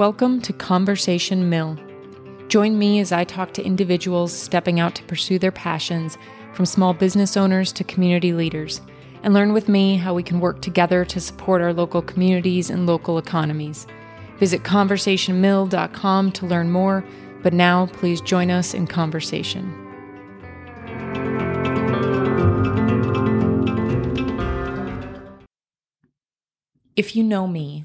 Welcome to Conversation Mill. Join me as I talk to individuals stepping out to pursue their passions, from small business owners to community leaders, and learn with me how we can work together to support our local communities and local economies. Visit conversationmill.com to learn more, but now please join us in conversation. If you know me,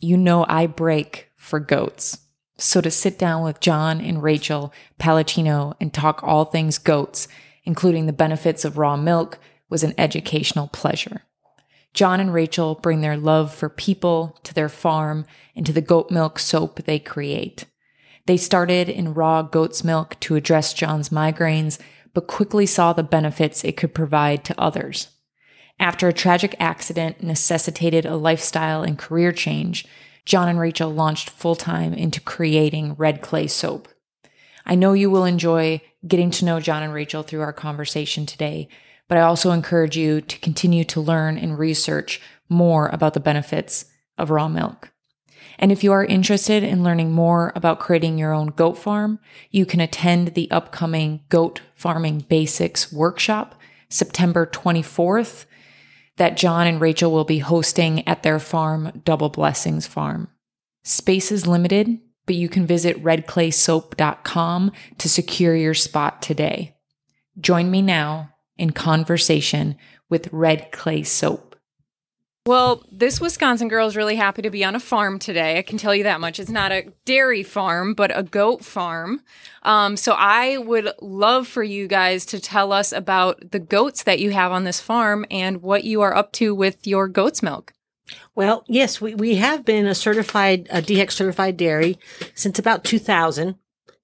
you know I break for goats. So to sit down with John and Rachel Palacino and talk all things goats, including the benefits of raw milk, was an educational pleasure. John and Rachel bring their love for people to their farm and to the goat milk soap they create. They started in raw goat's milk to address John's migraines, but quickly saw the benefits it could provide to others. After a tragic accident necessitated a lifestyle and career change, John and Rachel launched full time into creating red clay soap. I know you will enjoy getting to know John and Rachel through our conversation today, but I also encourage you to continue to learn and research more about the benefits of raw milk. And if you are interested in learning more about creating your own goat farm, you can attend the upcoming Goat Farming Basics workshop September 24th that John and Rachel will be hosting at their farm, Double Blessings Farm. Space is limited, but you can visit redclaysoap.com to secure your spot today. Join me now in conversation with Red Clay Soap. Well, this Wisconsin girl is really happy to be on a farm today. I can tell you that much. It's not a dairy farm, but a goat farm. Um, so I would love for you guys to tell us about the goats that you have on this farm and what you are up to with your goat's milk. Well, yes, we, we have been a certified, a DHEC certified dairy since about 2000.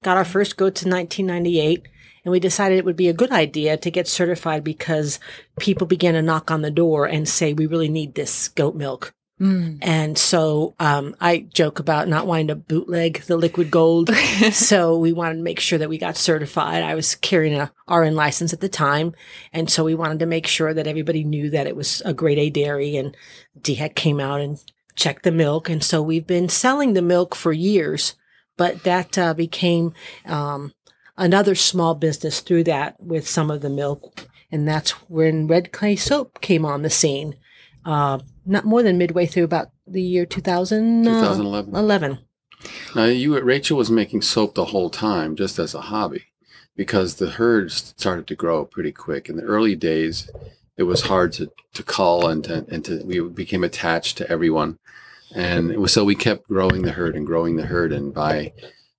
Got our first goats in 1998 and we decided it would be a good idea to get certified because people began to knock on the door and say, we really need this goat milk. Mm. And so um, I joke about not wanting to bootleg the liquid gold. so we wanted to make sure that we got certified. I was carrying a RN license at the time. And so we wanted to make sure that everybody knew that it was a grade A dairy and DHEC came out and checked the milk. And so we've been selling the milk for years, but that uh, became um, another small business through that with some of the milk. And that's when Red Clay Soap came on the scene. Uh, not more than midway through about the year 2000, 2011. 11. Now, you, Rachel was making soap the whole time just as a hobby because the herd started to grow pretty quick. In the early days, it was hard to, to call and to, and to, we became attached to everyone. And was, so we kept growing the herd and growing the herd. And by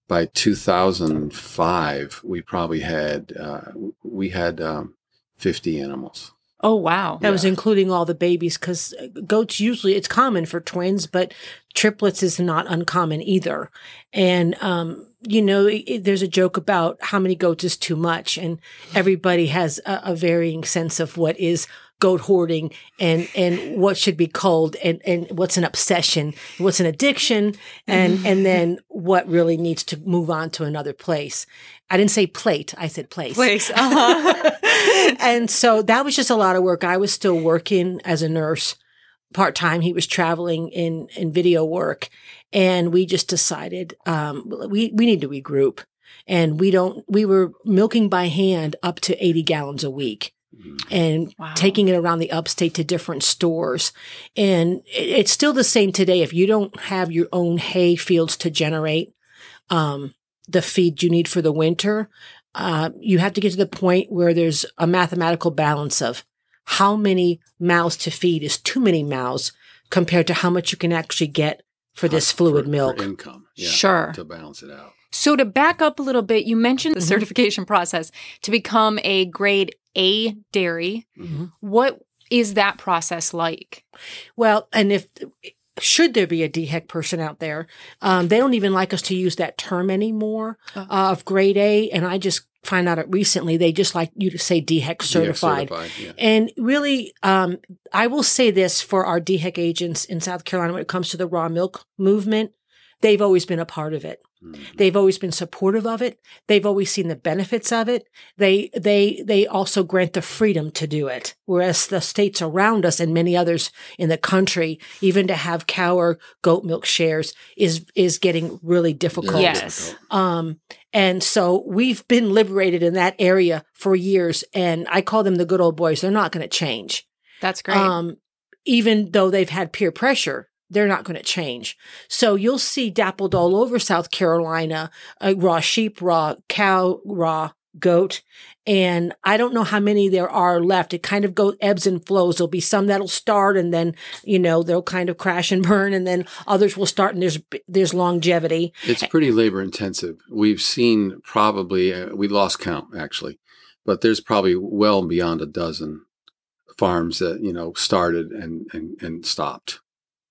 by 2005, we probably had uh, we had um, 50 animals. Oh wow! That yeah. was including all the babies because goats usually it's common for twins, but triplets is not uncommon either. And um, you know, it, there's a joke about how many goats is too much, and everybody has a, a varying sense of what is goat hoarding and and what should be called and and what's an obsession what's an addiction and and then what really needs to move on to another place. I didn't say plate i said place. Place uh-huh. and so that was just a lot of work. I was still working as a nurse. Part-time he was traveling in in video work. And we just decided um, we we need to regroup. And we don't we were milking by hand up to 80 gallons a week and wow. taking it around the upstate to different stores. And it's still the same today. If you don't have your own hay fields to generate um, the feed you need for the winter, uh, you have to get to the point where there's a mathematical balance of how many mouths to feed is too many mouths compared to how much you can actually get for this fluid for, milk. For income. Yeah, sure. To balance it out. So to back up a little bit, you mentioned the mm-hmm. certification process to become a grade A dairy. Mm-hmm. What is that process like? Well, and if should there be a DHEC person out there, um, they don't even like us to use that term anymore uh, of grade A. And I just find out it recently. They just like you to say DHEC certified. certified yeah. And really, um, I will say this for our DHEC agents in South Carolina when it comes to the raw milk movement, they've always been a part of it. Mhm. They've always been supportive of it. They've always seen the benefits of it. They they they also grant the freedom to do it. Whereas the states around us and many others in the country, even to have cow or goat milk shares is is getting really difficult. Yes. Um, and so we've been liberated in that area for years, and I call them the good old boys. They're not going to change. That's great. Um, even though they've had peer pressure, they're not going to change. So you'll see dappled all over South Carolina, uh, raw sheep, raw cow, raw goat. And I don't know how many there are left. It kind of goes ebbs and flows. There'll be some that'll start and then, you know, they'll kind of crash and burn and then others will start and there's, there's longevity. It's pretty labor intensive. We've seen probably, uh, we lost count actually, but there's probably well beyond a dozen farms that, you know, started and, and, and stopped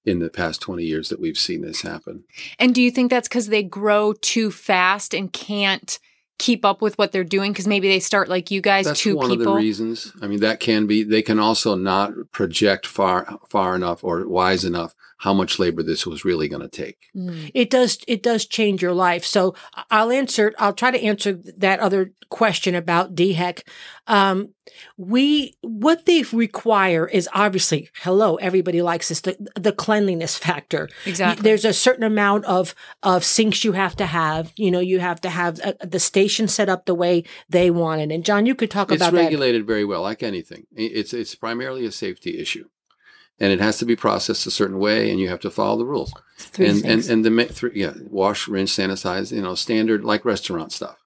in the past 20 years that we've seen this happen. and do you think that's because they grow too fast and can't keep up with what they're doing? Because maybe they start like you guys, That's two one of the reasons. I mean, that can be, they can also not project far, far enough or wise enough how much labor this was really going to take. Mm. it does it does change your life so i'll answer i'll try to answer that other question about dhec um, we what they require is obviously hello everybody likes this the, the cleanliness factor Exactly. there's a certain amount of of sinks you have to have you know you have to have uh, the station set up the way they want it and john you could talk It's about that regulated very well, like anything. It's, it's primarily a safety issue. And it has to be processed a certain way, and you have to follow the rules. three and, and things. and the three, yeah, wash, rinse, sanitize, you know, standard like restaurant stuff.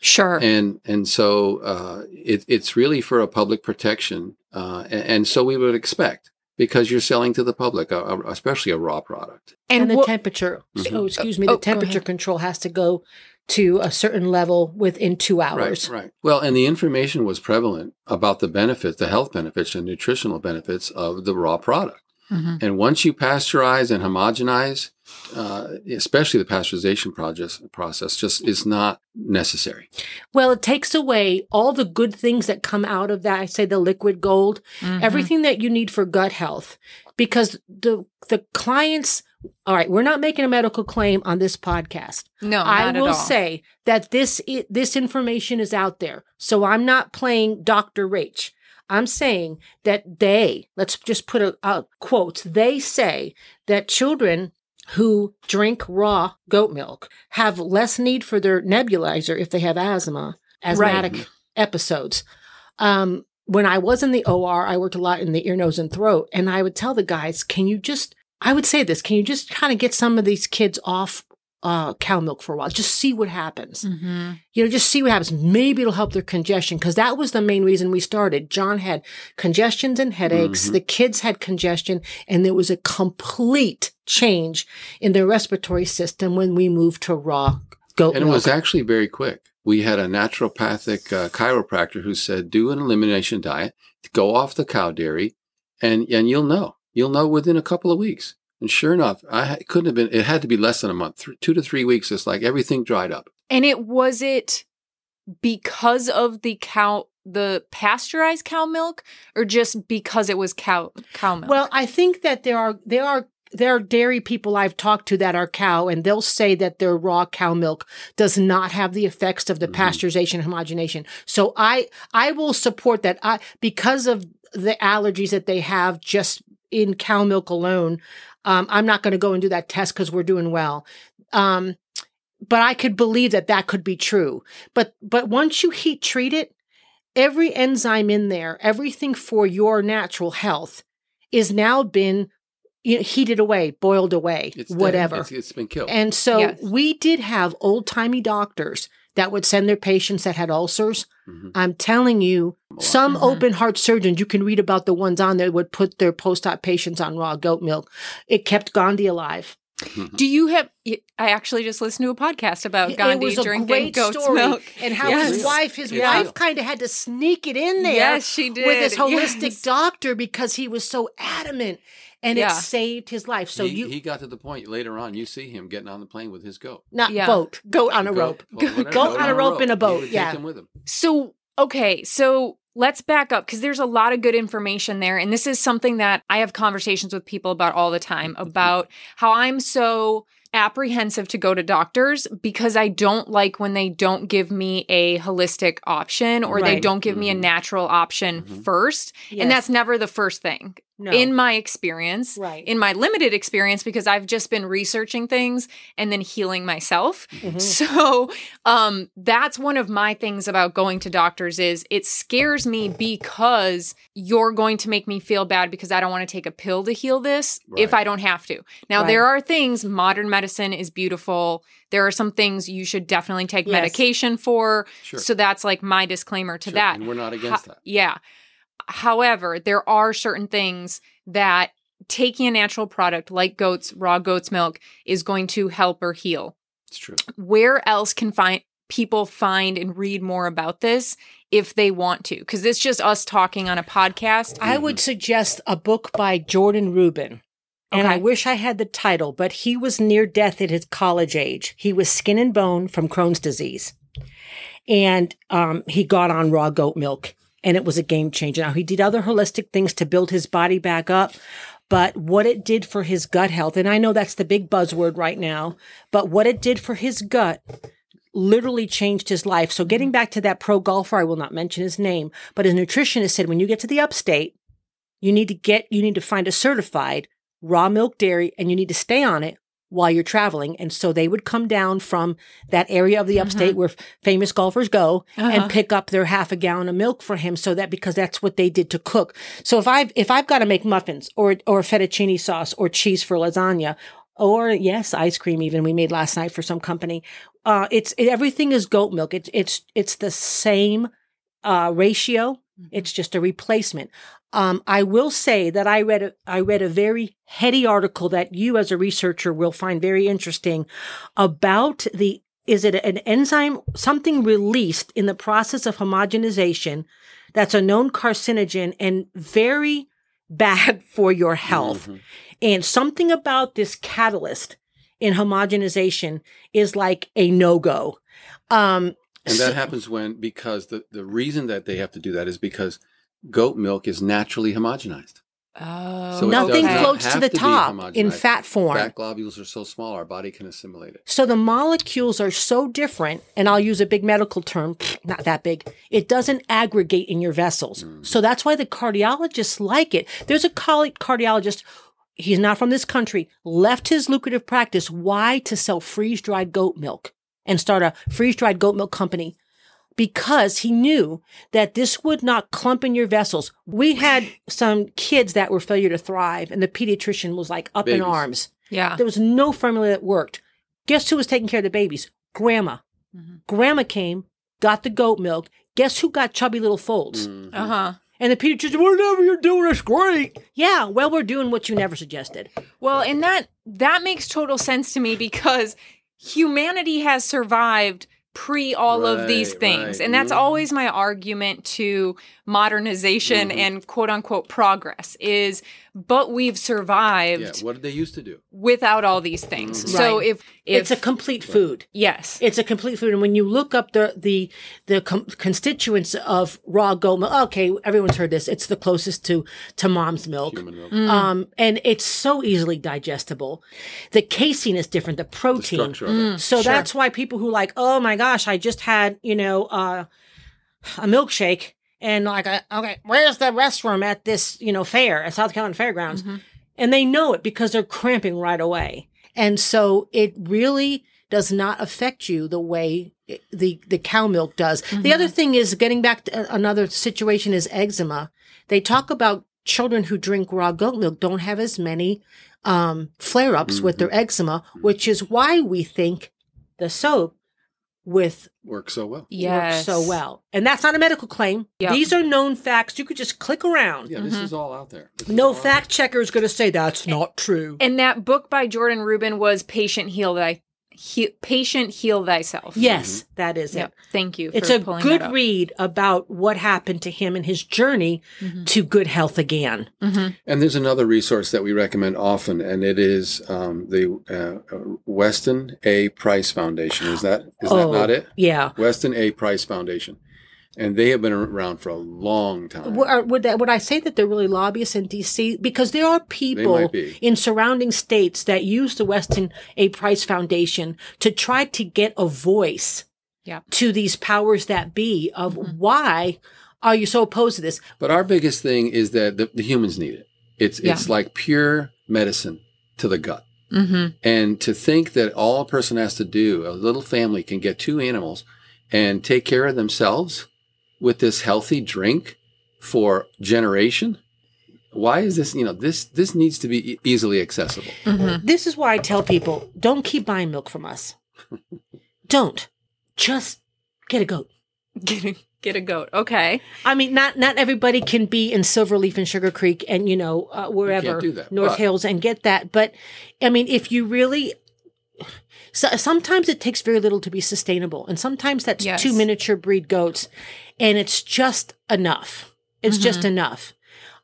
sure. And and so uh, it, it's really for a public protection, uh, and, and so we would expect because you're selling to the public, uh, uh, especially a raw product. and, the what- temperature Mhm. oh excuse me Oh, the go temperature control has to go to a certain level within two hours Right, right. Well, and the information was prevalent about the benefit, the health benefits and nutritional benefits of the raw product. Mhm. And once you pasteurize and homogenize, uh, especially the pasteurization process, process just is not necessary. Well, it takes away all the good things that come out of that. I say the liquid gold, Mhm. everything that you need for gut health, because the the clients. All right, we're not making a medical claim on this podcast. No, I will say that this this information is out there, so I'm not playing Dr. Rach. I'm saying that they let's just put a, a quotes. They say that children who drink raw goat milk have less need for their nebulizer if they have asthma, asthmatic episodes. Um, when I was in the OR, I worked a lot in the ear, nose, and throat, and I would tell the guys, "Can you just?" I would say this: Can you just kind of get some of these kids off uh, cow milk for a while? Just see what happens. Mhm. You know, just see what happens. Maybe it'll help their congestion because that was the main reason we started. John had congestions and headaches. Mhm. The kids had congestion, and there was a complete change in their respiratory system when we moved to raw goat And it was actually very quick. We had a naturopathic uh, chiropractor who said, do an elimination diet, go off the cow dairy, and, and you'll know. You'll know within a couple of weeks. And sure enough, I couldn't have been, it had to be less than a month, th- two to three weeks. It's like everything dried up. And it was it because of the cow, the pasteurized cow milk, or just because it was cow cow milk? Well, I think that there are there are there are dairy people I've talked to that are cow, and they'll say that their raw cow milk does not have the effects of the Mhm. pasteurization and homogenation. So I I will support that. I because of the allergies that they have just in cow milk alone. Um, I'm not going to go and do that test because we're doing well. Um, but I could believe that that could be true. But but once you heat treat it, every enzyme in there, everything for your natural health, is now been you know, heated away, boiled away, It's whatever. It's, it's been killed. And so Yes. we did have old timey doctors that would send their patients that had ulcers. Mhm. I'm telling you, some Mhm. open heart surgeons, you can read about the ones on there, would put their post op patients on raw goat milk. It kept Gandhi alive. do you have? I actually just listened to a podcast about Gandhi it was a drinking great goat's story. milk. And how Yes. his wife, his Yeah. wife kind of had to sneak it in there Yes, she did. with his holistic Yes. doctor because he was so adamant and Yeah. it saved his life. So he, you, he got to the point later on, you see him getting on the plane with his goat. not Yeah. boat, goat on a Goat- rope. whatever, Goat on a rope in a boat, would take yeah. him with him. So, okay, so let's back up because there's a lot of good information there. And this is something that I have conversations with people about all the time about how I'm so apprehensive to go to doctors because I don't like when they don't give me a holistic option or they don't give me a Mhm. natural option Mhm. first. Yes. And that's never the first thing no. in my experience. right. In my limited experience, because I've just been researching things and then healing myself. Mhm. So um that's one of my things about going to doctors is it scares me because you're going to make me feel bad because I don't want to take a pill to heal this if I don't have to. Now Right. there are things modern medicine is beautiful. There are some things you should definitely take Yes. medication for. Sure. So that's like my disclaimer to Sure, that. And we're not against that. Yeah. However, there are certain things that taking a natural product like goats, raw goat's milk is going to help or heal. It's true. Where else can find people find and read more about this if they want to? Because it's just us talking on a podcast. I would suggest a book by Jordan Rubin. And I wish I had the title, but he was near death at his college age. He was skin and bone from Crohn's disease. And um, he got on raw goat milk, and it was a game changer. Now, he did other holistic things to build his body back up, but what it did for his gut health, and I know that's the big buzzword right now, but what it did for his gut literally changed his life. So, getting back to that pro golfer, I will not mention his name, but his nutritionist said when you get to the upstate, you need to get, you need to find a certified raw milk dairy and you need to stay on it while you're traveling. And so they would come down from that area of the upstate where famous golfers go Uh-huh. and pick up their half a gallon of milk for him so that because that's what they did to cook. So if I've, if I've got to make muffins or, or fettuccine sauce or cheese for lasagna, or yes, ice cream even we made last night for some company. Uh, it's, it, everything is goat milk. It's, it's, it's the same, uh, ratio. It's just a replacement. Um, I will say that I read a, I read a very heady article that you as a researcher will find very interesting about the is it an enzyme something released in the process of homogenization that's a known carcinogen and very bad for your health. Mhm. And something about this catalyst in homogenization is like a no-go. Um And that happens when because the, the reason that they have to do that is because goat milk is naturally homogenized. Oh, So nothing not floats to the to top in fat form. Fat globules are so small, our body can assimilate it. So the molecules are so different, and I'll use a big medical term, not that big. It doesn't aggregate in your vessels. Mm. So that's why the cardiologists like it. There's a colleague cardiologist, he's not from this country, left his lucrative practice. Why? To sell freeze dried goat milk and start a freeze dried goat milk company. Because he knew that this would not clump in your vessels. We had some kids that were failure to thrive, and the pediatrician was like up in arms. yeah. There was no formula that worked. Guess who was taking care of the babies? Grandma. Mhm. Grandma came, got the goat milk. Guess who got chubby little folds? Mhm. Uh huh. And the pediatrician, whatever you're doing is great. Yeah, well, we're doing what you never suggested. Well, and that that makes total sense to me because humanity has survived pre all of these things. right. And that's Mhm. always my argument to modernization Mhm. and quote unquote progress is but we've survived Yeah. What did they used to do? without all these things. Mhm. So Right. if if it's a complete food. yes. It's a complete food. And when you look up the the the com- constituents of raw goat milk, okay, everyone's heard this. It's the closest to to mom's milk. Human milk. Mm. Um, and it's so easily digestible. The casein is different. The The protein. structure of it. So Mm, Sure. that's why people who like, oh my gosh, I just had, you know, uh, a milkshake and like, okay, where's the restroom at this, you know, fair at South Carolina Fairgrounds? Mhm. And they know it because they're cramping right away. And so it really does not affect you the way the, the cow milk does. The other thing is getting back to another situation is eczema. They talk about children who drink raw goat milk don't have as many um, flare ups with their eczema, which is why we think the soap with Works so well. Yes. works so well. And that's not a medical claim. Yep. These are known facts. You could just click around. Yeah, this Mm-hmm. is all out there. This No fact checker is going to say that's not true. And that book by Jordan Rubin was Patient Heal Thy he, Patient Heal Thyself. Yes, that is Yep. it. Thank you. It's a pulling good that up. read about what happened to him and his journey Mhm. to good health again. Mhm. And there's another resource that we recommend often, and it is um, the uh, uh, Weston A. Price Foundation. Is that is Oh. that not it? Yeah. Weston A. Price Foundation. And they have been around for a long time. Would, that, would I say that they're really lobbyists in D.C.? Because there are people be. in surrounding states that use the Weston A. Price Foundation to try to get a voice Yeah. to these powers that be of why are you so opposed to this? But our biggest thing is that the, the humans need it. It's Yeah. it's like pure medicine to the gut. Mm-hmm. And to think that all a person has to do, a little family can get two animals and take care of themselves with this healthy drink for generation. Why is this, you know, this this needs to be e- easily accessible. Mm-hmm. This is why I tell people don't keep buying milk from us. don't. Just get a goat. Get a, get a goat. Okay. I mean, not not everybody can be in Silverleaf and Sugar Creek and you know uh, wherever do that, North but- Hills and get that. But I mean, if you really, so, sometimes it takes very little to be sustainable, and sometimes that's Yes. two miniature breed goats, and it's just enough. It's just enough.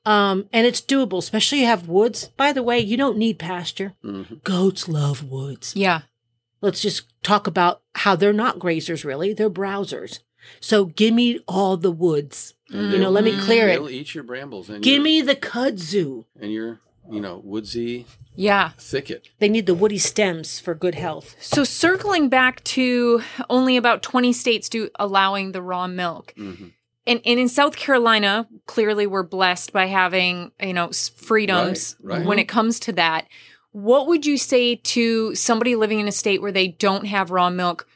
Um, and it's doable, especially you have woods. By the way, you don't need pasture. Mhm. Goats love woods Yeah. let's just talk about how they're not grazers really they're browsers so give me all the woods And you know let me Mm-hmm. clear They'll it eat your brambles and give your, me the kudzu and your, you know, woodsy Yeah. thicket. they need the woody stems for good health So circling back to only about 20 states do allowing the raw milk. Mhm. And, and in South Carolina, clearly we're blessed by having, you know, freedoms Right, right. when it comes to that. What would you say to somebody living in a state where they don't have raw milk?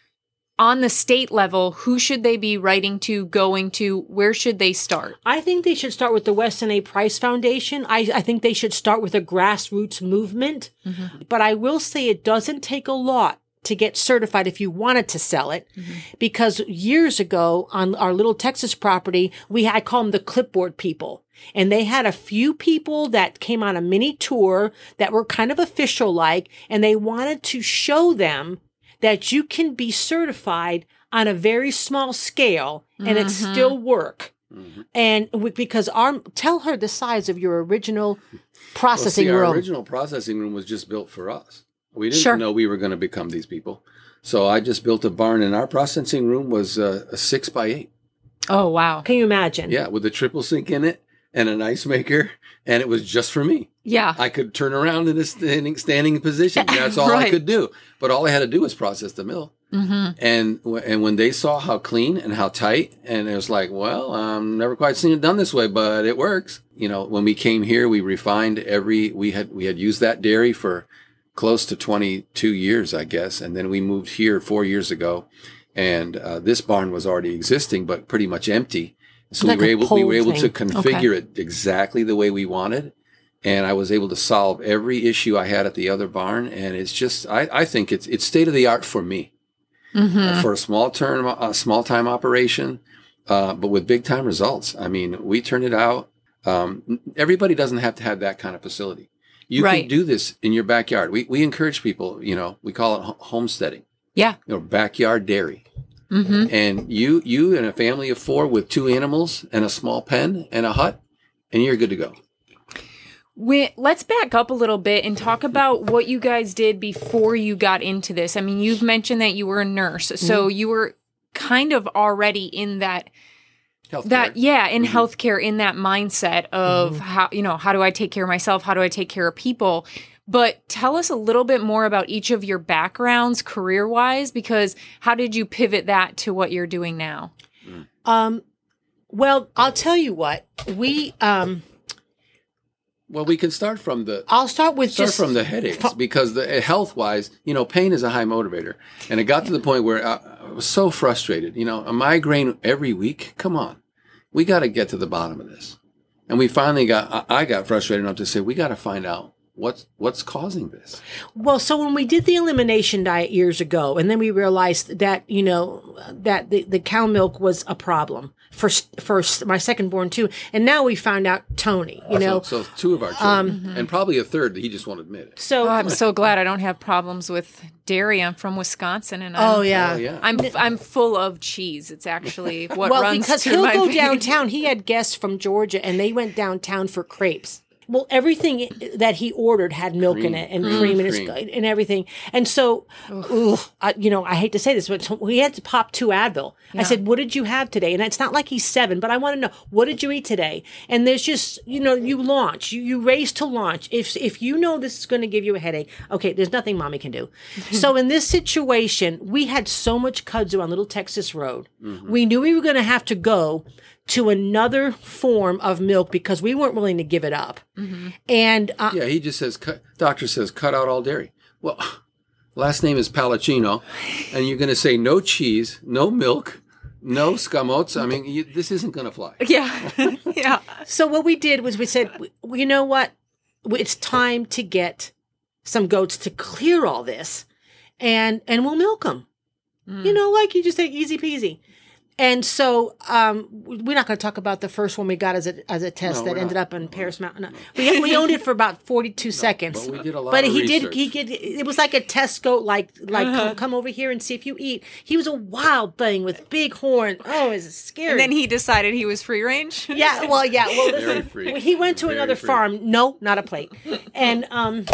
On the state level, who should they be writing to, going to? Where should they start? i think they should start with the weston a. Price foundation. I, I think they should start with a grassroots movement. Mm-hmm. But i will say it doesn't take a lot to get certified if you wanted to sell it. Mm-hmm. Because years ago on our little texas property we had, i call them the clipboard people. And they had a few people that came on a mini tour that were kind of official like and they wanted to show them that you can be certified on a very small scale and it still work Mhm. and we, because our tell her the size of your original Well, processing see, our room original processing room was just built for us. We didn't Sure. know we were going to become these people. So I just built a barn, and our processing room was uh, a six by eight. Oh, wow. can you imagine Yeah, with a triple sink in it and an ice maker, and it was just for me. Yeah. I could turn around in a standing standing position. That's all I could do. But all I had to do was process the mill. Mm-hmm. And w- and when they saw how clean and how tight, and it was like, well, I'm never quite seen it done this way, but it works. You know, when we came here, we refined every. We had we had used that dairy for close to 22 years, I guess, and then we moved here four years ago, and uh, this barn was already existing, but pretty much empty. So Like we were able we were able to thing. configure it exactly the way we wanted. And I was able to solve every issue I had at the other barn, and it's just I, I think it's it's state of the art for me Mm-hmm. uh, for a small term, a small time operation, uh, but with big time results. I mean, we turned it out. Um, everybody doesn't have to have that kind of facility. You Right. can do this in your backyard. We we encourage people. You know, we call it homesteading. Yeah. You know, backyard dairy. Mm-hmm. And you you and a family of four with two animals and a small pen and a hut, and you're good to go. We, let's back up a little bit and talk about what you guys did before you got into this. I mean, you've mentioned that you were a nurse, so you were kind of already in that Healthcare. that yeah, in healthcare in that mindset of how, you know, how do I take care of myself? How do I take care of people? But tell us a little bit more about each of your backgrounds career-wise because how did you pivot that to what you're doing now? um well i'll tell you what we um Well, we can start from the i'll start with start just from the headaches because the eh, health wise, you know, pain is a high motivator, and it got to the point where I, I was so frustrated. You know, a migraine every week. Come on, we got to get to the bottom of this. And we finally got. I I got frustrated enough to say we got to find out what's what's causing this. Well, so when we did the elimination diet years ago, and then we realized that you know that the, the cow milk was a problem for for my second born too, and now we found out Tony. You know, so, so two of our children, um, mm-hmm. and probably a third that he just won't admit it. so Oh, I'm so glad I don't have problems with dairy. I'm from Wisconsin and I'm, oh yeah. Oh yeah, I'm I'm full of cheese. It's actually what Well, runs because through he'll my go veins. downtown. He had guests from Georgia, and they went downtown for crepes. Well, everything that he ordered had milk in it and Mm. cream and, it's, Cream. and everything. And so, ugh, I, you know, I hate to say this, but we had to pop two Advil. I said, "What did you have today?" And it's not like he's seven, but I want to know what did you eat today. And there's just, you know, you launch, you you race to launch. If if you know this is going to give you a headache, okay, there's nothing mommy can do. so in this situation, we had so much kudzu on Little Texas Road. We knew we were going to have to go to another form of milk because we weren't willing to give it up. And uh, Yeah, he just says, cut, doctor says, cut out all dairy. Well, last name is Palacino, and you're going to say no cheese, no milk, no scamots. I mean, you, this isn't going to fly. Yeah. yeah. so what we did was we said, you know what? It's time to get some goats to clear all this, and and we'll milk them. You know, like you just say, easy peasy. And so um, we're not going to talk about the first one we got as a as a test No, that ended not. up in Paris Mountain. We, we owned it for about forty two seconds. but we did a lot But of he did. He did. It was like a test goat. Like like come, come over here and see if you eat. He was a wild thing with big horn. Oh, it's scary. And then he decided he was free range. Yeah, well, yeah, well, Very listen, free. he went to Very another free. farm. No, not a plate. And um,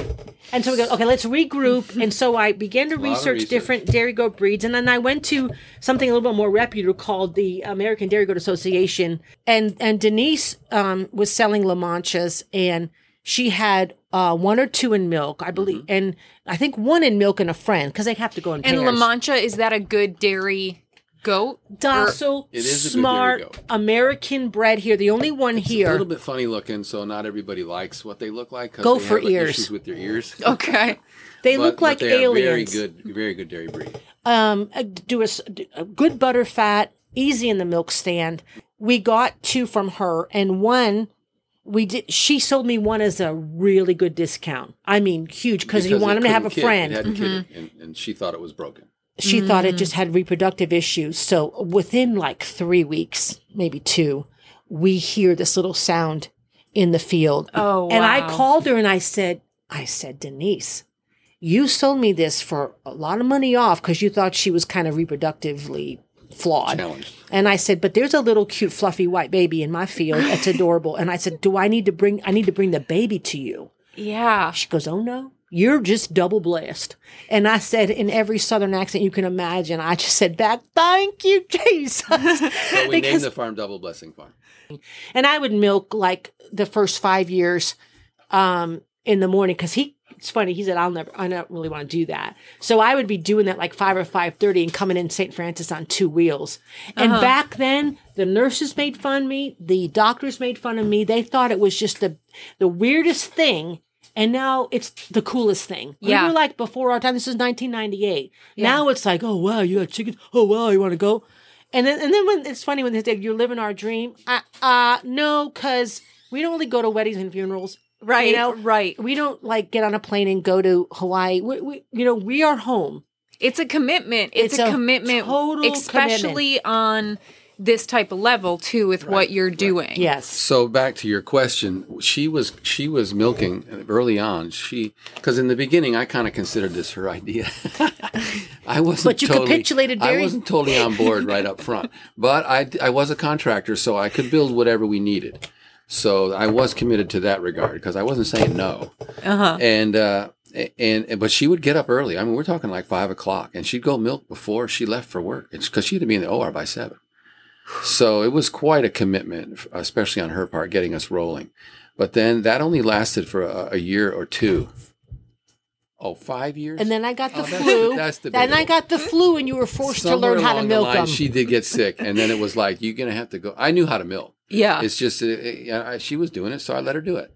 and so we go. Okay, let's regroup. And so I began to research, research. different dairy goat breeds, and then I went to something a little bit more reputable called the American Dairy Goat Association. And and Denise um was selling La Manchas, and she had uh one or two in milk, I believe, Mm-hmm. and I think one in milk and a friend because they have to go in And pairs. La Mancha, is that a good dairy goat? docile, It is a good dairy smart, goat. American bred here. The only one A here. A little bit funny looking, so not everybody likes what they look like. Go they for have, ears. issues with their ears. Okay. They But- look but like they are aliens. Very good, very good dairy breed. Um, uh, do a, s- do a good butter fat, easy in the milk stand. We got two from her, and one we did. She sold me one as a really good discount. I mean, huge because you want it him to have a kid. friend. It hadn't kidded, mm-hmm. and, and she thought it was broken. she thought it mm. just had reproductive issues. So within like three weeks, maybe two, we hear this little sound in the field. Oh, And I called her and I said, I said, Denise, you sold me this for a lot of money off because you thought she was kind of reproductively flawed. Challenged. And I said, but there's a little cute fluffy white baby in my field. It's adorable. And I said, do I need to bring, I need to bring the baby to you. Yeah. She goes, Oh no, you're just double blessed. And I said in every southern accent you can imagine, I just said back, Thank you, Jesus. But we named the farm Double Blessing Farm. and I would milk like the first five years um, in the morning because he. It's funny. He said, "I'll never. I don't really want to do that." So I would be doing that like five or five thirty and coming in St. Francis on two wheels. And back then, the nurses made fun of me. The doctors made fun of me. They thought it was just the the weirdest thing. And now it's the coolest thing. Yeah. We were like before our time. This is 1998. Now it's like, oh wow, you got chickens. Oh wow, you want to go? And then, and then when it's funny when they say you're living our dream. Uh, uh no, because we don't really go to weddings and funerals. Right. You know, right. we don't like get on a plane and go to Hawaii. We, we you know, we are home. It's a commitment. It's, It's a, a commitment, total especially on this type of level too, with what you're doing. Yes. So back to your question, she was she was milking early on. She because in the beginning I kind of considered this her idea. I wasn't. But you totally, capitulated I wasn't totally on board right up front, but I I was a contractor, so I could build whatever we needed. So I was committed to that regard because I wasn't saying no. Uh-huh. And uh, and but she would get up early. I mean, we're talking like five o'clock, and she'd go milk before she left for work. It's because she had to be in the OR by seven. So it was quite a commitment, especially on her part, getting us rolling. But then that only lasted for a, a year or two. Oh, five years. And then I got the Oh, that's- flu. that's then I got the flu, and you were forced Somewhere to learn how to along the milk line, them. She did get sick, and then it was like you're gonna have to go. I knew how to milk. Yeah. It's just uh, uh, I- she was doing it, so I let her do it.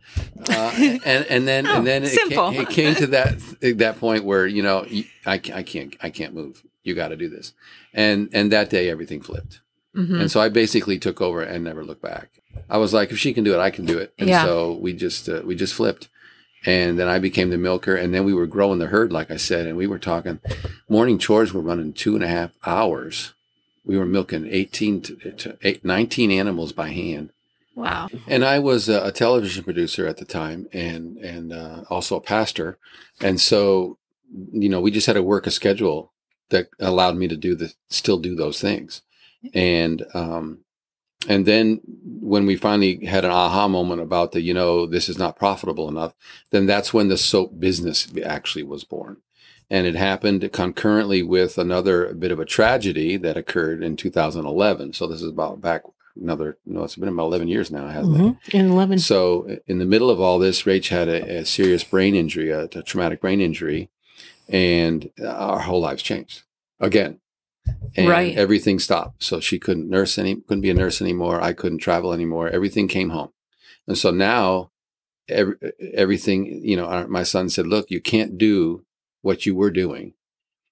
Uh, and and then and then it Oh, came, it came to that that point where you know I, I can't I can't move. You got to do this. And and that day everything flipped. Mhm. And so I basically took over and never looked back. I was like, if she can do it, I can do it. And Yeah. so we just uh, we just flipped. And then I became the milker, and then we were growing the herd, like I said, and we were talking morning chores were running two and a half hours. We were milking 18 to, to eight, 19 animals by hand. Wow. And I was a, a television producer at the time, and and uh, also a pastor, and so you know we just had to work a schedule that allowed me to do the still do those things, and um, and then when we finally had an aha moment about the, you know, this is not profitable enough, then that's when the soap business actually was born. And it happened concurrently with another bit of a tragedy that occurred in 2011. So this is about back another, no, it's been about 11 years now, hasn't it? Mhm. In 11. So in the middle of all this, Rach had a, a serious brain injury, a, a traumatic brain injury, and our whole lives changed again. And Right. everything stopped. So she couldn't nurse any, couldn't be a nurse anymore. I couldn't travel anymore. Everything came home. And so now every, everything, you know, our, my son said, look, you can't do what you were doing.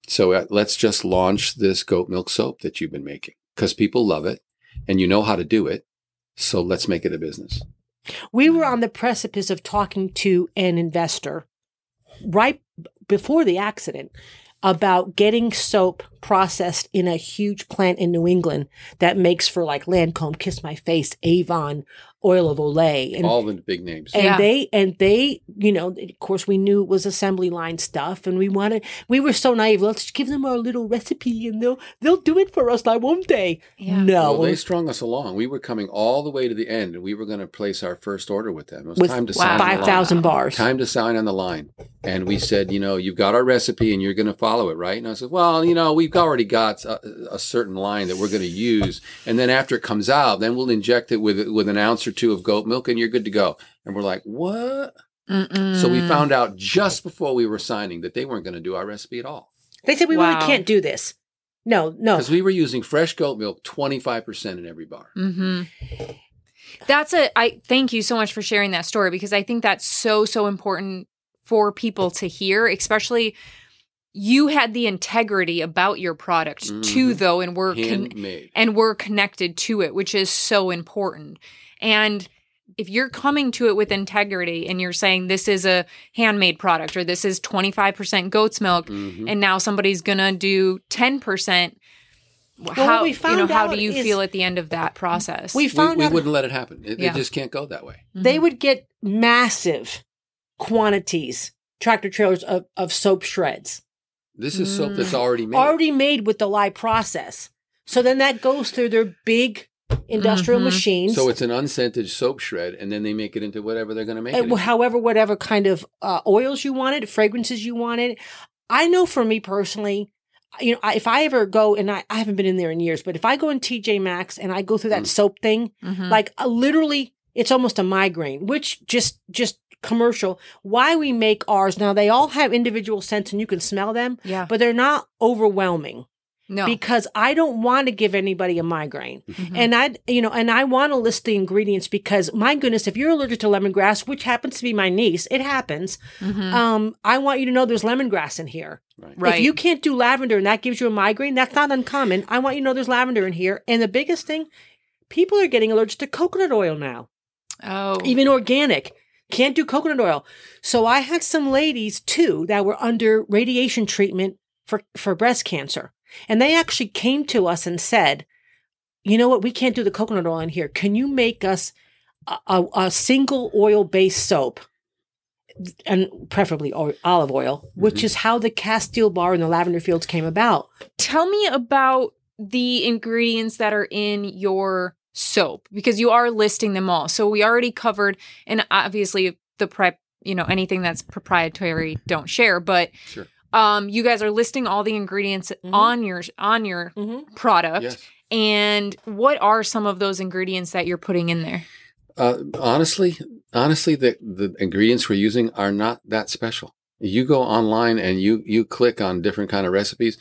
So uh, let's just launch this goat milk soap that you've been making because people love it and you know how to do it. So let's make it a business. We were on the precipice of talking to an investor right before the accident about getting soap processed in a huge plant in New England that makes for like Lancome, Kiss My Face, Avon, Oil of Olay, and all the big names. and Yeah. they and they you know of course we knew it was assembly line stuff and we wanted we were so naive let's give them our little recipe and they'll they'll do it for us like won't they Yeah. no well, they strung us along. We were coming all the way to the end, and we were going to place our first order with them. It was with time to Wow. sign on the five line. thousand bars Time to sign on the line. And we said, you know, you've got our recipe, and you're going to follow it, right? And I said, well, you know, we've already got a, a certain line that we're going to use, and then after it comes out, then we'll inject it with with an ounce or two of goat milk, and you're good to go. And we're like, what? Mm-mm. So we found out just before we were signing that they weren't going to do our recipe at all they said we Wow. really can't do this no no because we were using fresh goat milk, twenty five percent in every bar. hmm That's a. I thank you so much for sharing that story because I think that's so so important for people to hear, especially. You had the integrity about your product too, Mhm. though, and we're con- and we're connected to it, which is so important. And if you're coming to it with integrity and you're saying this is a handmade product or this is 25% goat's milk, Mhm. and now somebody's gonna do 10%, what how we you know how do you is- feel at the end of that process? we we, found we out wouldn't let it happen. It, Yeah. it just can't go that way. they would get massive quantities tractor trailers of, of soap shreds This is soap that's Mm. already made. already made with the lye process so then that goes through their big industrial Mhm. machines so it's an unscented soap shred, and then they make it into whatever they're going to make it. Uh, into. however, whatever kind of uh, oils you wanted, fragrances you wanted. I know for me personally, you know, if I ever go and I, I haven't been in there in years, but if I go in TJ Maxx and I go through that Mm. soap thing, Mhm. like uh, literally, it's almost a migraine. Which just just commercial. Why we make ours now? They all have individual scents and you can smell them, yeah, but they're not overwhelming no, because I don't want to give anybody a migraine. Mhm. And I, you know, and I want to list the ingredients because my goodness, if you're allergic to lemongrass, which happens to be my niece, it happens. Mhm. Um, I want you to know there's lemongrass in here. right. right. If you can't do lavender and that gives you a migraine, that's not uncommon. I want you to know there's lavender in here. And the biggest thing, people are getting allergic to coconut oil now, oh, even organic. Can't do coconut oil. So I had some ladies too that were under radiation treatment for, for breast cancer. And they actually came to us and said, you know what? We can't do the coconut oil in here. Can you make us a, a, a single oil based soap? And preferably oil, olive oil, which Mhm. is how the Castile bar and the lavender fields came about. tell me about the ingredients that are in your soap because you are listing them all. So we already covered, and obviously the prep, you know, anything that's proprietary, don't share. But Sure. um, you guys are listing all the ingredients Mhm. on your on your Mm-hmm. product. Yes. And what are some of those ingredients that you're putting in there? Uh, honestly, honestly, the, the ingredients we're using are not that special. You go online and you you click on different kind of recipes.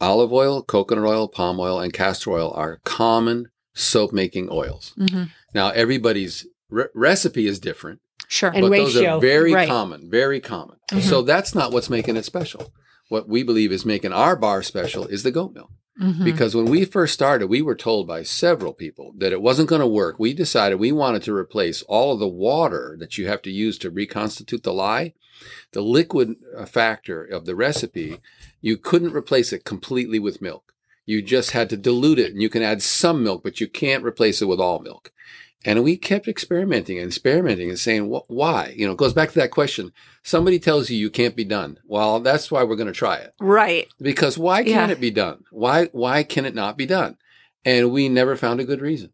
Olive oil, coconut oil, palm oil, and castor oil are common soap making oils. Mm-hmm. Now everybody's re- recipe is different, Sure. And but those are very right. common, very common. Mhm. So that's not what's making it special. What we believe is making our bar special is the goat milk. Mhm. Because when we first started, we were told by several people that it wasn't going to work. We decided we wanted to replace all of the water that you have to use to reconstitute the lye. The liquid uh, factor of the recipe, you couldn't replace it completely with milk. You just had to dilute it and you can add some milk, but you can't replace it with all milk. And we kept experimenting and experimenting and saying, "Wh- why? You know, it goes back to that question. Somebody tells you you can't be done. Well, that's why we're going to try it right. because why can't Yeah. it be done? Why why can it not be done? And we never found a good reason.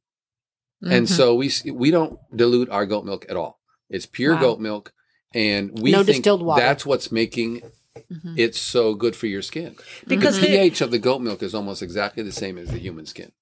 And Mhm. so we we don't dilute our goat milk at all. It's pure Wow. goat milk, and we No think distilled water. that's what's making Mhm. it so good for your skin. Because the the- pH of the goat milk is almost exactly the same as the human skin.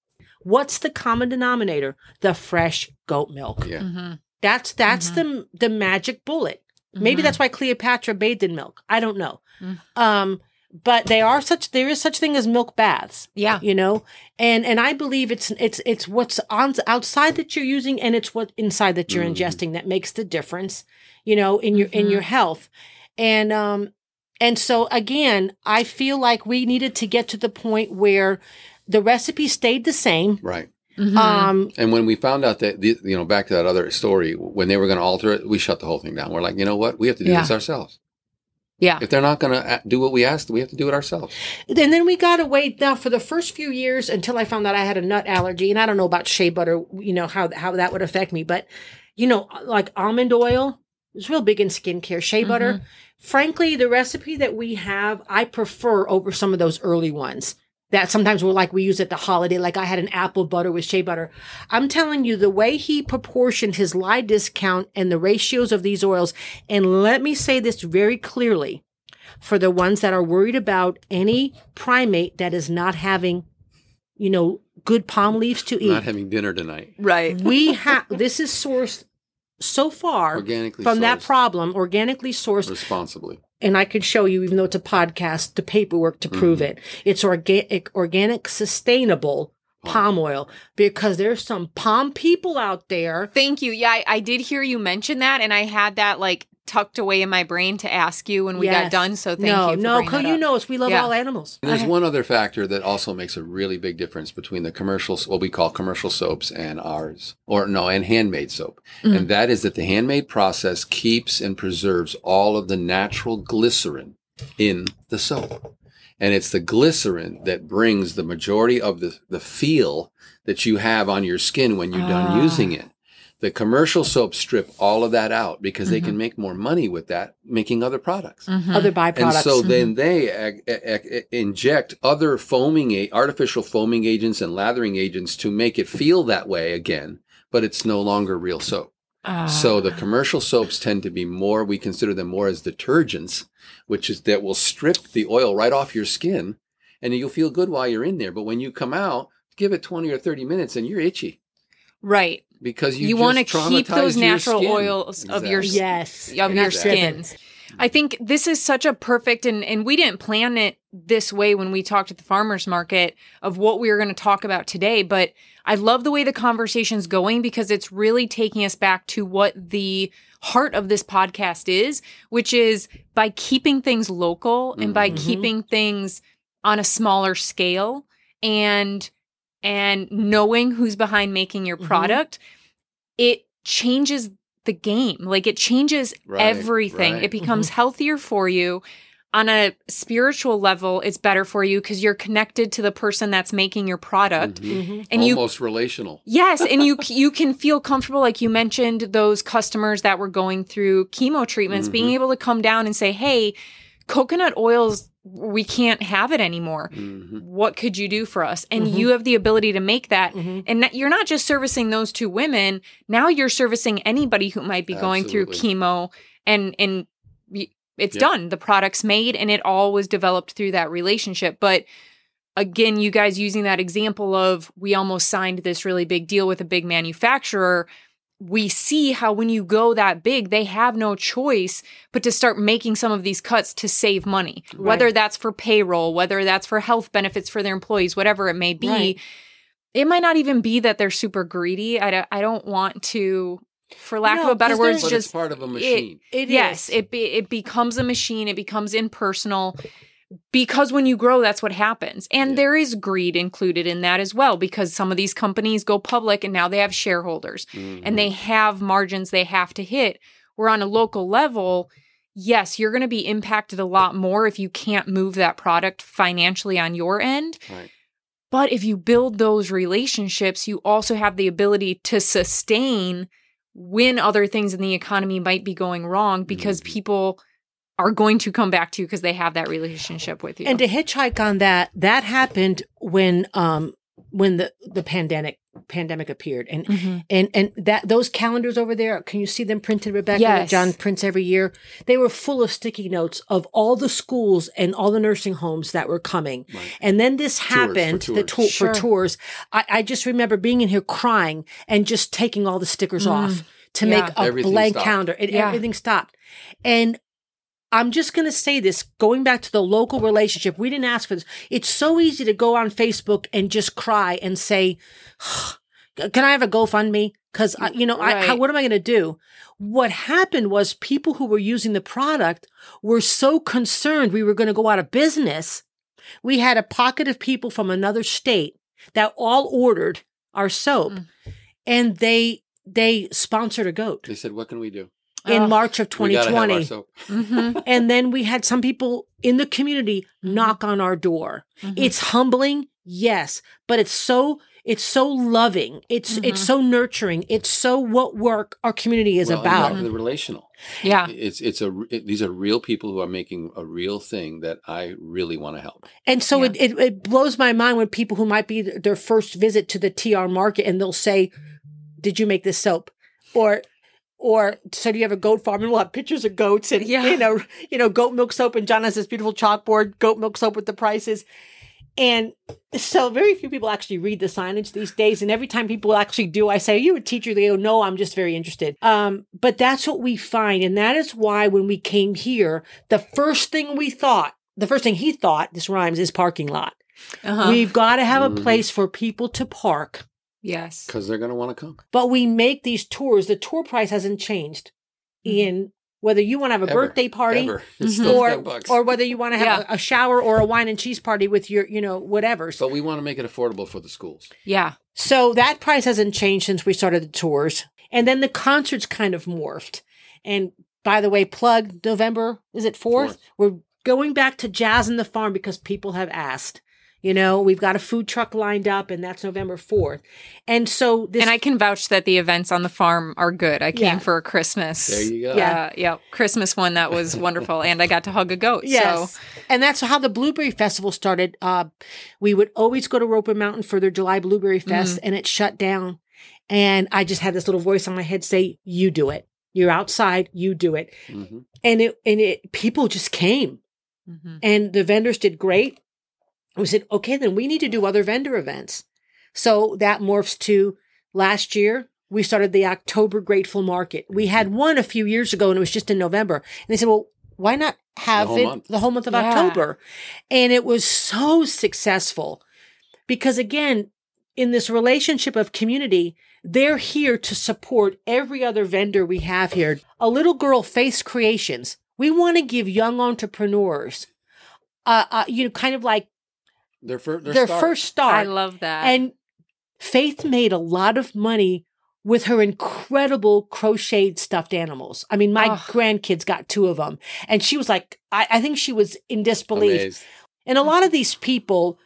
What's the common denominator? The fresh goat milk. Yeah. Mhm. That's that's the the magic bullet. Maybe Mhm. that's why Cleopatra bathed in milk. I don't know. Mm. Um, but they are such there is such thing as milk baths. Yeah. You know, and and I believe it's it's it's what's on outside that you're using and it's what inside that you're Mhm. ingesting that makes the difference. You know, in your in Mhm. your health, and um, and so again, I feel like we needed to get to the point where the recipe stayed the same. Right. Mhm. Um, And when we found out that, the, you know, back to that other story, when they were going to alter it, we shut the whole thing down. We're like, you know what? We have to do Yeah. this ourselves. yeah. If they're not going to do what we asked, we have to do it ourselves. And then we got to wait now for the first few years until I found out I had a nut allergy. And I don't know about shea butter, you know, how, how that would affect me. But, you know, like almond oil is real big in skincare. Shea butter, frankly, the recipe that we have, I prefer over some of those early ones that sometimes were like we use at the holiday. Like I had an apple butter with shea butter. I'm telling you, the way he proportioned his lye discount and the ratios of these oils. And let me say this very clearly for the ones that are worried about any primate that is not having, you know, good palm leaves to eat. Not having dinner tonight. Right. we have this is sourced so far Organically from that problem, organically sourced, Responsibly. and I can show you, even though it's a podcast, the paperwork to prove Mm-hmm. it. It's organic, organic, sustainable palm oil because there's some palm people out there. Thank you. Yeah, I, I did hear you mention that, and I had that like tucked away in my brain to ask you when we got done. So thank no, you. For no, bringing because you know us. We love Yeah. all animals. And there's one other factor that also makes a really big difference between the commercial, what we call commercial soaps and ours, or no, and handmade soap. Mm. And that is that the handmade process keeps and preserves all of the natural glycerin in the soap. And it's the glycerin that brings the majority of the, the feel that you have on your skin when you're Ah. done using it. The commercial soaps strip all of that out because they Mhm. can make more money with that, making other products. Mhm. Other byproducts. And so then they ag- ag- ag- inject other foaming, a- artificial foaming agents and lathering agents to make it feel that way again, but it's no longer real soap. Ah. So the commercial soaps tend to be more, we consider them more as detergents, which is that will strip the oil right off your skin and you'll feel good while you're in there. But when you come out, give it 20 or 30 minutes and you're itchy right. because you, You, want to keep those natural skin. oils of your Exactly. yes, of your Not stripping. I think this is such a perfect and and we didn't plan it this way when we talked at the farmers market of what we were going to talk about today, but I love the way the conversation's going because it's really taking us back to what the heart of this podcast is, which is by keeping things local and by Mhm. keeping things on a smaller scale and and knowing who's behind making your Mhm. product, it changes the game. Like it changes Right, everything. right. It becomes healthier for you. On a spiritual level, it's better for you because you're connected to the person that's making your product. Mhm. Mhm. And you Almost relational. Yes, and you you can feel comfortable like you mentioned those customers that were going through chemo treatments being Mhm. able to come down and say, "Hey, coconut oils we can't have it anymore. Mhm. What could you do for us?" And Mhm. you have the ability to make that. Mhm. And you're not just servicing those two women, now you're servicing anybody who might be going through chemo and and it's Yep. done. The product's made and it all was developed through that relationship. But again, you guys using that example of we almost signed this really big deal with a big manufacturer. We see how when you go that big, they have no choice but to start making some of these cuts to save money, whether that's for payroll, whether that's for health benefits for their employees, whatever it may be. Right. It might not even be that they're super greedy. I don't, I don't want to, for lack No, of a better word, just it's part of a machine. It yes, is. it be, it becomes a machine. It becomes impersonal because when you grow, that's what happens. And Yeah. there is greed included in that as well because some of these companies go public and now they have shareholders Mhm. and they have margins they have to hit. Where on a local level, yes, you're going to be impacted a lot more if you can't move that product financially on your end. Right. But if you build those relationships, you also have the ability to sustain when other things in the economy might be going wrong because Mhm. people are going to come back to you because they have that relationship with you. And to hitchhike on that, that happened when um when the the pandemic pandemic appeared and Mhm. and and that those calendars over there can you see them printed rebecca Yes. john prints every year they were full of sticky notes of all the schools and all the nursing homes that were coming Right. and then this for happened the tours. tour Sure. for tours I, I just remember being in here crying and just taking all the stickers off to Mm. Yeah. make a Everything blank stopped. calendar and Yeah. everything stopped and I'm just going to say this going back to the local relationship. We didn't ask for this. It's so easy to go on Facebook and just cry and say, "Can I have a GoFundMe?" Because you know, I, how, what am I going to do? What happened was people who were using the product were so concerned we were going to go out of business. We had a pocket of people from another state that all ordered our soap, Mm. and they they sponsored a goat They said, "What can we do? In Oh. March of We gotta have our 2020. soap." Mhm. And then we had some people in the community knock on our door. Mhm. It's humbling, yes, but it's so it's so loving. It's it's Mhm. so nurturing. It's so what work our community is Well, and about. the- the relational. yeah. It's it's a it, these are real people who are making a real thing that I really want to help. And so Yeah. it, it it blows my mind when people who might be their first visit to the TR market and they'll say, "Did you make this soap?" or or so do you have a goat farm? And we'll have pictures of goats and Yeah. you know you know goat milk soap. And John has this beautiful chalkboard goat milk soap with the prices. And so very few people actually read the signage these days. And every time people actually do, I say, Are you a teacher? They go, No, I'm just very interested. Um, but that's what we find. And that is why when we came here, the first thing we thought, the first thing he thought, this rhymes, is parking lot. Uh-huh. We've got to have a Mhm. place for people to park. Yes. because they're going to want to come. But we make these tours. The tour price hasn't changed in whether you want to have a Ever. birthday party Ever. It's Mhm. or 10 or whether you want to have Yeah. a, a shower or a wine and cheese party with your, you know, whatever. but we want to make it affordable for the schools. Yeah. So that price hasn't changed since we started the tours. And then the concerts kind of morphed. And by the way, plug November, is it 4th? Fourth. We're going back to Jazz in the Farm because people have asked. You know, we've got a food truck lined up and that's November 4th. And so this and I can vouch that the events on the farm are good. I came Yeah. for a Christmas. There you go. Yeah. Uh, yeah, Christmas one that was wonderful, and I got to hug a goat. Yes. So And that's how the Blueberry Festival started. Uh, we would always go to Roper Mountain for their July Blueberry Fest and it shut down. And I just had this little voice on my head say, you do it. You're outside, you do it. hmm And it, and it, people just came Mhm. and the vendors did great. We said, okay, then we need to do other vendor events. So that morphs to last year. We started the October Grateful Market. We had one a few years ago and it was just in November. And they said, well, why not have whole it month. the whole month of Yeah. October? And it was so successful because again, in this relationship of community, they're here to support every other vendor we have here. A little girl, Faith Creations. We want to give young entrepreneurs, uh, uh, you know, kind of like Their, fir- their, their start. first start. I love that. And Faith made a lot of money with her incredible crocheted stuffed animals. I mean, my Ugh. grandkids got two of them. And she was like, I, I think she was in disbelief. Amazed. And a lot of mm-hmm. these people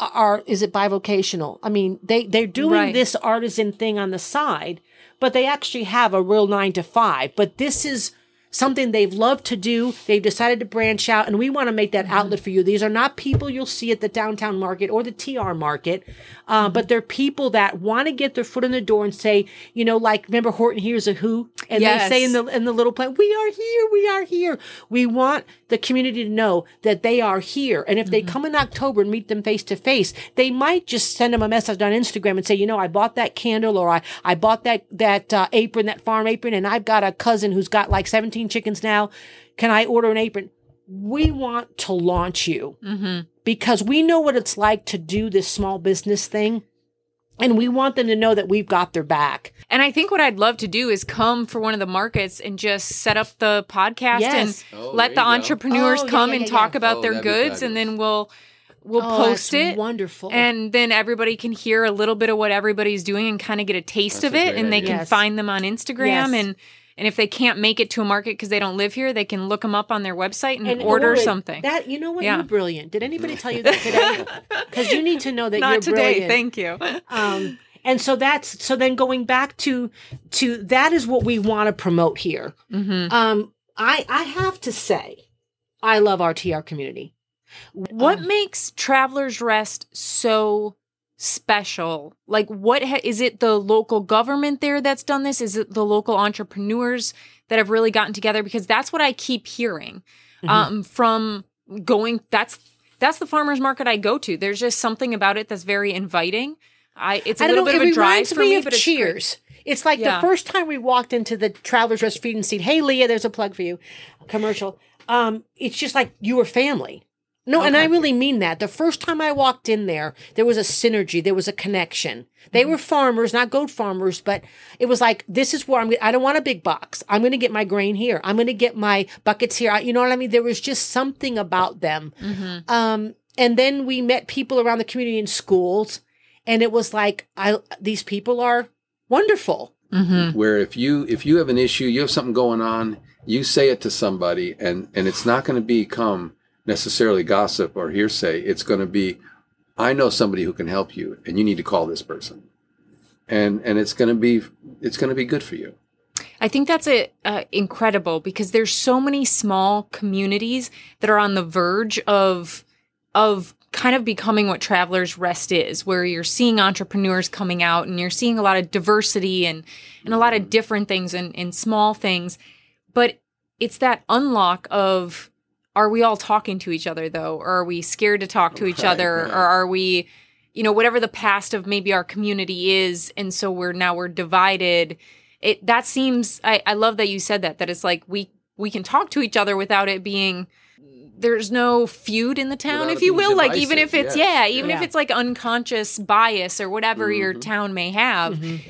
are, is it bivocational? I mean, they, they're doing Right. this artisan thing on the side, but they actually have a real nine to five. But this is something they've loved to do. They've decided to branch out, and we want to make that outlet for you. These are not people you'll see at the downtown market or the TR market, uh, but they're people that want to get their foot in the door and say, you know, like remember Horton Hears a Who, and Yes. they say in the in the little plan, we are here, we are here. We want the community to know that they are here, and if they come in October and meet them face to face, they might just send them a message on Instagram and say, you know, I bought that candle or I I bought that that uh, apron, that farm apron, and I've got a cousin who's got like 17 chickens now. Can I order an apron? We want to launch you Mhm. because we know what it's like to do this small business thing. And we want them to know that we've got their back. And I think what I'd love to do is come for one of the markets and just set up the podcast Yes. and Oh, let the entrepreneurs Oh, come yeah, and yeah, talk about Oh, their goods and then we'll we'll Oh, post that's it. Wonderful. And then everybody can hear a little bit of what everybody's doing and kind of get a taste That's of a it great and they can Yes. find them on Instagram Yes. and and if they can't make it to a market because they don't live here, they can look them up on their website and, And order it. something. That you know what? Yeah. You're brilliant. Did anybody tell you that today? Because you need to know that you're Not today, brilliant. thank you. um, and so that's so then going back to to that is what we want to promote here. hmm Um, I I have to say, I love our TR community. What Um, makes Travelers Rest so special? Like, what ha- is it the local government there that's done this? Is it the local entrepreneurs that have really gotten together? Because that's what I keep hearing Mm-hmm. um, from going. That's that's the farmers market I go to. There's just something about it that's very inviting. I it's a I little know. bit of a drive for me me, of but it's. Cheers. It's like Yeah. the first time we walked into the Travelers Rest Feed and Seed. Hey, Leah, there's a plug for you. Commercial. Um, it's just like you were family. No, and I really mean that. The first time I walked in there, there was a synergy. There was a connection. They Mm-hmm. were farmers, not goat farmers, but it was like, this is where I'm, I don't want a big box. I'm going to get my grain here. I'm going to get my buckets here. I- You know what I mean? There was just something about them. Mm-hmm. Um, and then we met people around the community in schools and it was like, I, these people are wonderful. Mm-hmm. where if you if you have an issue, you have something going on, you say it to somebody, and and it's not going to become necessarily gossip or hearsay. It's going to be, I know somebody who can help you, and you need to call this person, and and it's going to be it's going to be good for you. I think that's a, incredible because there's so many small communities that are on the verge of of kind of becoming what Travelers Rest is, where you're seeing entrepreneurs coming out and you're seeing a lot of diversity and and a lot of different things and, and small things. But it's that unlock of are we all talking to each other though, or are we scared to talk to each Right, other, right. or are we you know whatever the past of maybe our community is and so we're now we're divided it that seems I, I love that you said that that it's like we we can talk to each other without it being there's no feud in the town Without if you being will like even if it's yes, yeah even if it's like unconscious bias or whatever your Mhm. town may have Mhm.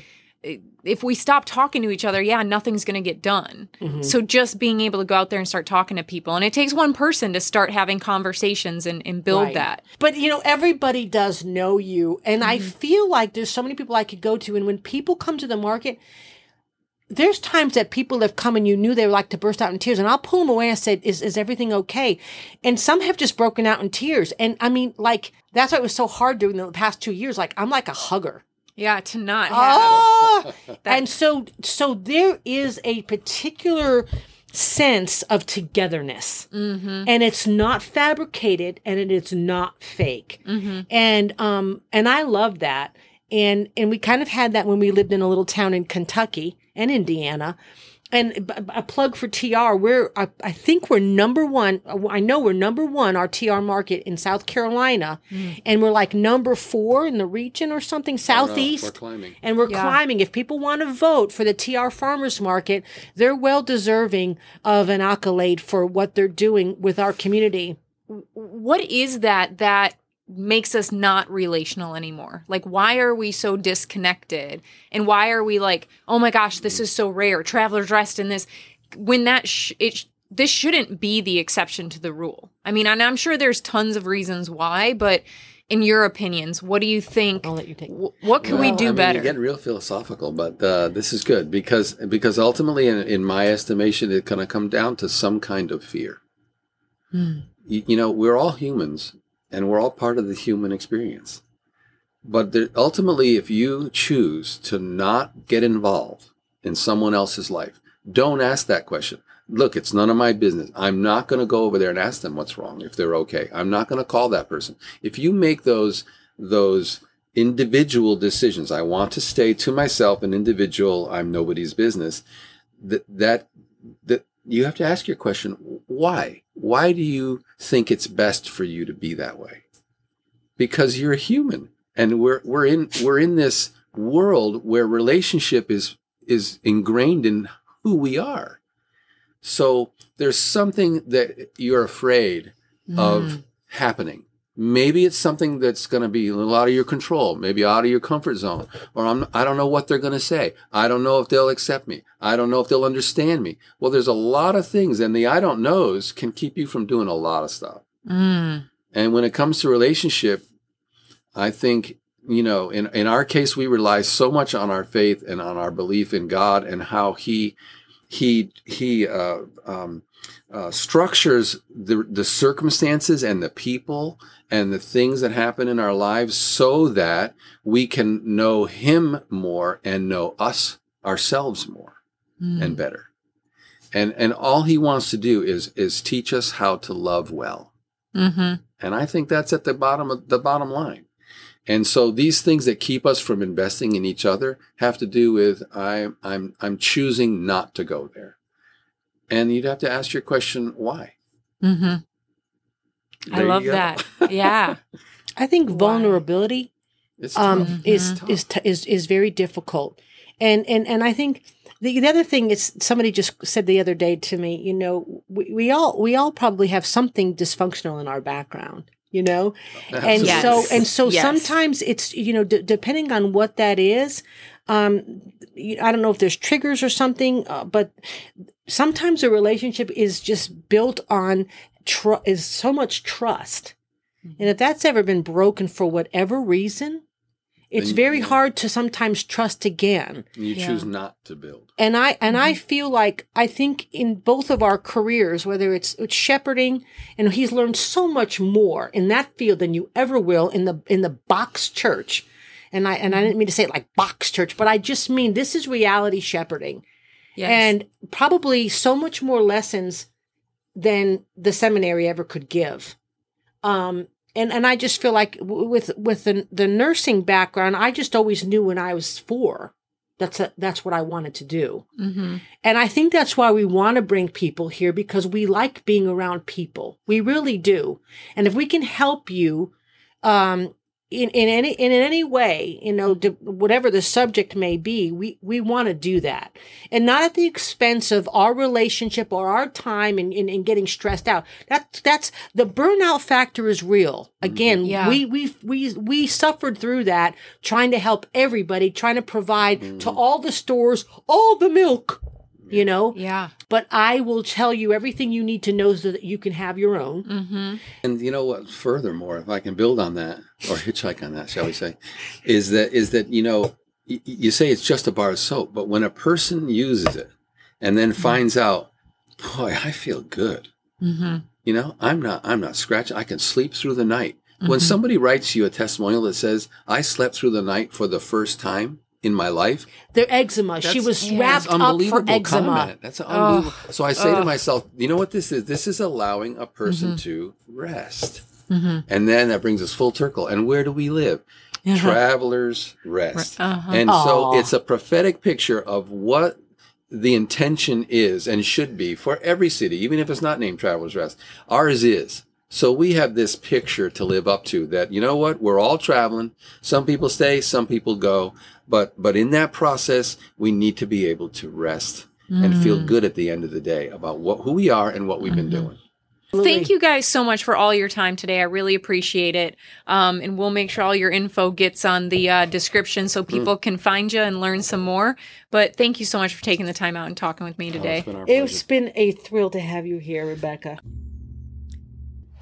If we stop talking to each other yeah nothing's going to get done Mhm. so just being able to go out there and start talking to people and it takes one person to start having conversations and, and build Right. that But you know, everybody does know you. And I feel like there's so many people I could go to. And when people come to the market, there's times that people have come and you knew they were like to burst out in tears. And I'll pull them away and say, is, is everything okay? And some have just broken out in tears. And I mean, like, that's why it was so hard during the past two years. Like, I'm like a hugger. Yeah to not have Oh, That- and so so there is a particular sense of togetherness, mm-hmm, and it's not fabricated, and it is not fake, mm-hmm. and um and I love that, and and we kind of had that when we lived in a little town in Kentucky and Indiana. And a plug for TR, we're, I, I think we're number one. I know we're number one, our TR market in South Carolina. Mm. And we're like number four in the region or something, oh, southeast We're climbing. and we're Yeah. climbing. If people want to vote for the TR Farmers Market, they're well deserving of an accolade for what they're doing with our community. what is that that makes us not relational anymore? Like, why are we so disconnected? And why are we like, oh my gosh, this is so rare, Travelers Rest in this, when that, sh- it, sh- this shouldn't be the exception to the rule. I mean, and I'm sure there's tons of reasons why, but in your opinions, what do you think? I'll let you take. wh- What can we do I mean, better? You're getting real philosophical, but uh, this is good because because ultimately, in, in my estimation, it's going to come down to some kind of fear. Hmm. You, you know, we're all humans, and we're all part of the human experience. But there, ultimately, if you choose to not get involved in someone else's life, don't ask that question. Look, it's none of my business. I'm not going to go over there and ask them what's wrong if they're okay. I'm not going to call that person. If you make those those individual decisions, I want to stay to myself, an individual. I'm nobody's business. That that that you have to ask your question: Why? Why do you think it's best for you to be that way? Because you're a human, and we're we're in we're in this world where relationship is is ingrained in who we are. So there's something that you're afraid of mm. happening. Maybe it's something that's going to be a little out of your control, maybe out of your comfort zone, or I'm, I don't know what they're going to say. I don't know if they'll accept me. I don't know if they'll understand me. Well, there's a lot of things, and the I don't knows can keep you from doing a lot of stuff. Mm. And when it comes to relationship, I think, you know, in, in our case, we rely so much on our faith and on our belief in God and how He He He uh, um, uh, structures the the circumstances and the people and the things that happen in our lives so that we can know Him more and know us ourselves more Mm. and better. And and all He wants to do is is teach us how to love well. Mm-hmm. And I think that's at the bottom of the bottom line. And so these things that keep us from investing in each other have to do with I'm I'm I'm choosing not to go there. And you'd have to ask your question why. Mm-hmm. I love that. Yeah. I think Why? vulnerability It's tough. um, is Tough. is t- is is very difficult, and and and I think the, the other thing is somebody just said the other day to me, you know, we, we all we all probably have something dysfunctional in our background, you know, and Yes. so and so Yes. sometimes it's you know d- depending on what that is, um, you- I don't know if there's triggers or something, uh, but sometimes a relationship is just built on tr- is so much trust. And if that's ever been broken for whatever reason, it's Then- very yeah. hard to sometimes trust again. you Yeah. choose not to build. And I and I Mm-hmm. feel like I think in both of our careers, whether it's, it's shepherding, and he's learned so much more in that field than you ever will in the in the box church. And I and I didn't mean to say it like box church, but I just mean this is reality shepherding Yes. and probably so much more lessons than the seminary ever could give. Um, and and I just feel like w- with with the the nursing background, I just always knew when I was four, that's a, that's what I wanted to do. mm-hmm. And I think that's why we want to bring people here because we like being around people. We really do. And if we can help you, um, in, in any, in any way, you know, to, whatever the subject may be, we, we want to do that and not at the expense of our relationship or our time and, and, and getting stressed out. That's, that's the burnout factor is real. Mm-hmm. Again, Yeah. we, we, we, we suffered through that trying to help everybody, trying to provide mm-hmm. to all the stores, all the milk, you know, Yeah. but I will tell you everything you need to know so that you can have your own. Mm-hmm. And you know what? Furthermore, if I can build on that or hitchhike on that, shall we say, is that is that you know y- you say it's just a bar of soap, but when a person uses it and then finds out, boy, I feel good. Mm-hmm. You know, I'm not I'm not scratching. I can sleep through the night. When somebody writes you a testimonial that says, "I slept through the night for the first time in my life," Their eczema. she was yeah, wrapped up unbelievable for eczema. comment. That's an unbelievable. so I say to myself, you know what this is? This is allowing a person to rest. Mm-hmm. And then that brings us full circle. And where do we live? Travelers rest. Uh-huh. And so it's a prophetic picture of what the intention is and should be for every city, even if it's not named Travelers Rest. Ours is. So we have this picture to live up to that, you know what? We're all traveling. Some people stay, some people go. But, but in that process, we need to be able to rest and Mm. feel good at the end of the day about what, who we are and what we've been Mm-hmm. doing. Thank you guys so much for all your time today. I really appreciate it. Um, and we'll make sure all your info gets on the uh, description so people can find you and learn some more. But thank you so much for taking the time out and talking with me Oh, today. it's been. It's been a thrill to have you here, Rebecca.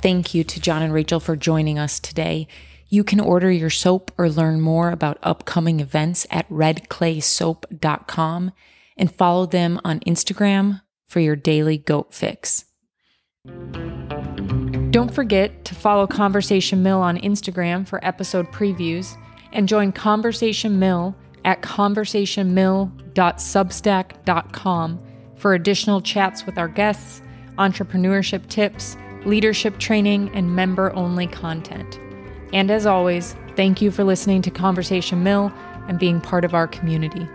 Thank you to John and Rachel for joining us today. You can order your soap or learn more about upcoming events at redclaysoap.com and follow them on Instagram for your daily goat fix. Don't forget to follow Conversation Mill on Instagram for episode previews and join Conversation Mill at conversationmill.substack.com for additional chats with our guests, entrepreneurship tips, leadership training, and member only content. And as always, thank you for listening to Conversation Mill and being part of our community.